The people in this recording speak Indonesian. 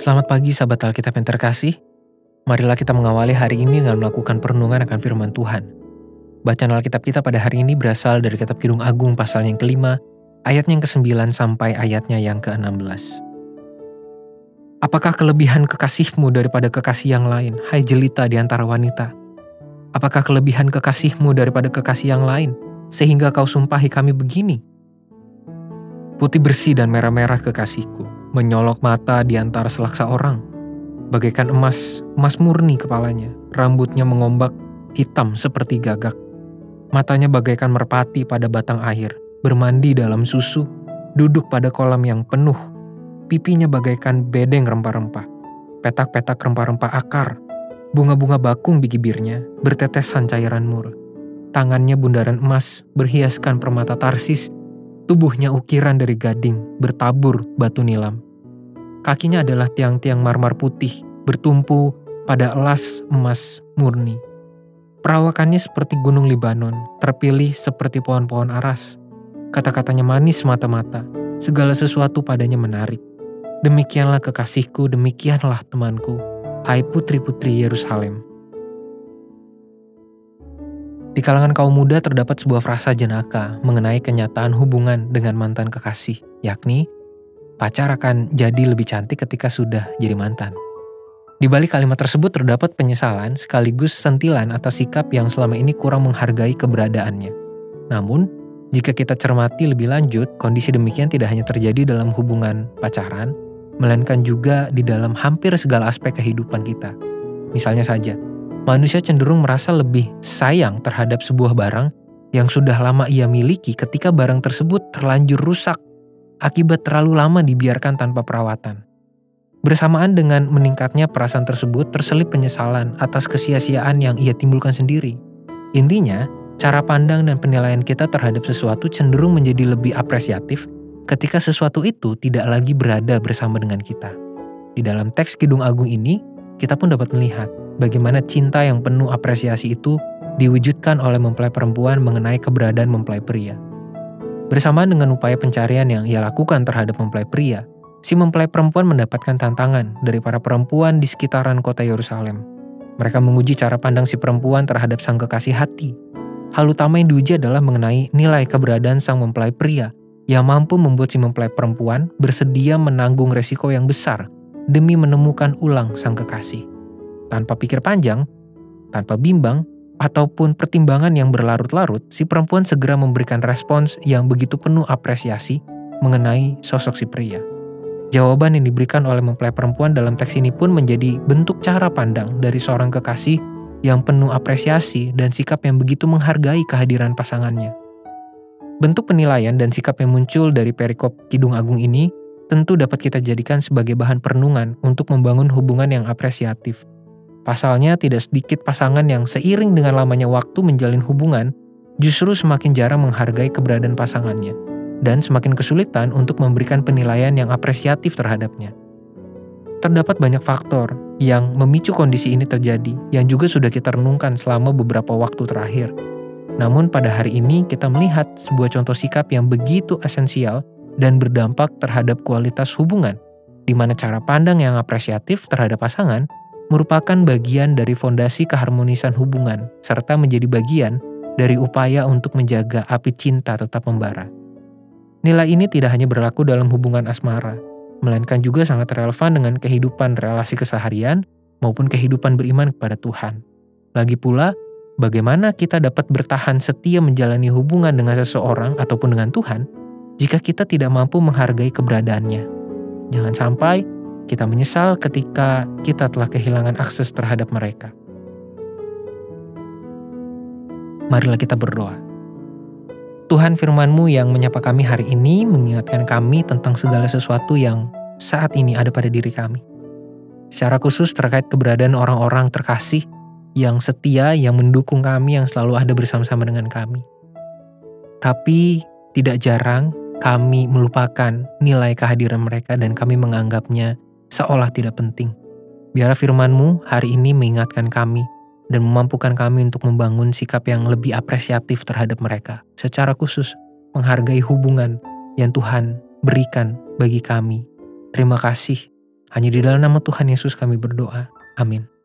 Selamat pagi sahabat Alkitab yang terkasih. Marilah kita mengawali hari ini dengan melakukan perenungan akan firman Tuhan. Bacaan Alkitab kita pada hari ini berasal dari kitab Kidung Agung pasal yang kelima, ayatnya yang ke-9 sampai ayatnya yang ke-16. Apakah kelebihan kekasihmu daripada kekasih yang lain, hai jelita di antara wanita? Apakah kelebihan kekasihmu daripada kekasih yang lain, sehingga kau sumpahi kami begini? Putih bersih dan merah-merah kekasihku, menyolok mata di antara selaksa orang. Bagaikan emas, emas murni kepalanya, rambutnya mengombak, hitam seperti gagak. Matanya bagaikan merpati pada batang air, bermandi dalam susu, duduk pada kolam yang penuh Pipinya bagaikan bedeng rempah-rempah. Petak-petak rempah-rempah akar. Bunga-bunga bakung di bibirnya, bertetesan cairan mur. Tangannya bundaran emas, berhiaskan permata tarsis. Tubuhnya ukiran dari gading, bertabur batu nilam. Kakinya adalah tiang-tiang marmar putih, bertumpu pada elas emas murni. Perawakannya seperti gunung Libanon, terpilih seperti pohon-pohon aras. Kata-katanya manis mata-mata, segala sesuatu padanya menarik. Demikianlah kekasihku, demikianlah temanku, hai putri-putri Yerusalem. Di kalangan kaum muda terdapat sebuah frasa jenaka mengenai kenyataan hubungan dengan mantan kekasih, yakni pacar akan jadi lebih cantik ketika sudah jadi mantan. Di balik kalimat tersebut terdapat penyesalan sekaligus sentilan atas sikap yang selama ini kurang menghargai keberadaannya. Namun, jika kita cermati lebih lanjut, kondisi demikian tidak hanya terjadi dalam hubungan pacaran, melainkan juga di dalam hampir segala aspek kehidupan kita. Misalnya saja, manusia cenderung merasa lebih sayang terhadap sebuah barang yang sudah lama ia miliki ketika barang tersebut terlanjur rusak akibat terlalu lama dibiarkan tanpa perawatan. Bersamaan dengan meningkatnya perasaan tersebut terselip penyesalan atas kesia-siaan yang ia timbulkan sendiri. Intinya, cara pandang dan penilaian kita terhadap sesuatu cenderung menjadi lebih apresiatif ketika sesuatu itu tidak lagi berada bersama dengan kita. Di dalam teks Kidung Agung ini, kita pun dapat melihat bagaimana cinta yang penuh apresiasi itu diwujudkan oleh mempelai perempuan mengenai keberadaan mempelai pria. Bersamaan dengan upaya pencarian yang ia lakukan terhadap mempelai pria, si mempelai perempuan mendapatkan tantangan dari para perempuan di sekitaran kota Yerusalem. Mereka menguji cara pandang si perempuan terhadap sang kekasih hati. Hal utama yang diuji adalah mengenai nilai keberadaan sang mempelai pria yang mampu membuat si mempelai perempuan bersedia menanggung resiko yang besar demi menemukan ulang sang kekasih. Tanpa pikir panjang, tanpa bimbang, ataupun pertimbangan yang berlarut-larut, si perempuan segera memberikan respons yang begitu penuh apresiasi mengenai sosok si pria. Jawaban yang diberikan oleh mempelai perempuan dalam teks ini pun menjadi bentuk cara pandang dari seorang kekasih yang penuh apresiasi dan sikap yang begitu menghargai kehadiran pasangannya. Bentuk penilaian dan sikap yang muncul dari perikop Kidung Agung ini tentu dapat kita jadikan sebagai bahan perenungan untuk membangun hubungan yang apresiatif. Pasalnya, tidak sedikit pasangan yang seiring dengan lamanya waktu menjalin hubungan justru semakin jarang menghargai keberadaan pasangannya dan semakin kesulitan untuk memberikan penilaian yang apresiatif terhadapnya. Terdapat banyak faktor yang memicu kondisi ini terjadi yang juga sudah kita renungkan selama beberapa waktu terakhir – namun pada hari ini kita melihat sebuah contoh sikap yang begitu esensial dan berdampak terhadap kualitas hubungan, di mana cara pandang yang apresiatif terhadap pasangan merupakan bagian dari fondasi keharmonisan hubungan, serta menjadi bagian dari upaya untuk menjaga api cinta tetap membara. Nilai ini tidak hanya berlaku dalam hubungan asmara, melainkan juga sangat relevan dengan kehidupan relasi keseharian maupun kehidupan beriman kepada Tuhan. Lagi pula, bagaimana kita dapat bertahan setia menjalani hubungan dengan seseorang ataupun dengan Tuhan jika kita tidak mampu menghargai keberadaannya. Jangan sampai kita menyesal ketika kita telah kehilangan akses terhadap mereka. Marilah kita berdoa. Tuhan firman-Mu yang menyapa kami hari ini mengingatkan kami tentang segala sesuatu yang saat ini ada pada diri kami. Secara khusus terkait keberadaan orang-orang terkasih yang setia, yang mendukung kami, yang selalu ada bersama-sama dengan kami. Tapi tidak jarang kami melupakan nilai kehadiran mereka dan kami menganggapnya seolah tidak penting. Biarlah firman-Mu hari ini mengingatkan kami dan memampukan kami untuk membangun sikap yang lebih apresiatif terhadap mereka. Secara khusus, menghargai hubungan yang Tuhan berikan bagi kami. Terima kasih Hanya di dalam nama Tuhan Yesus kami berdoa. Amin.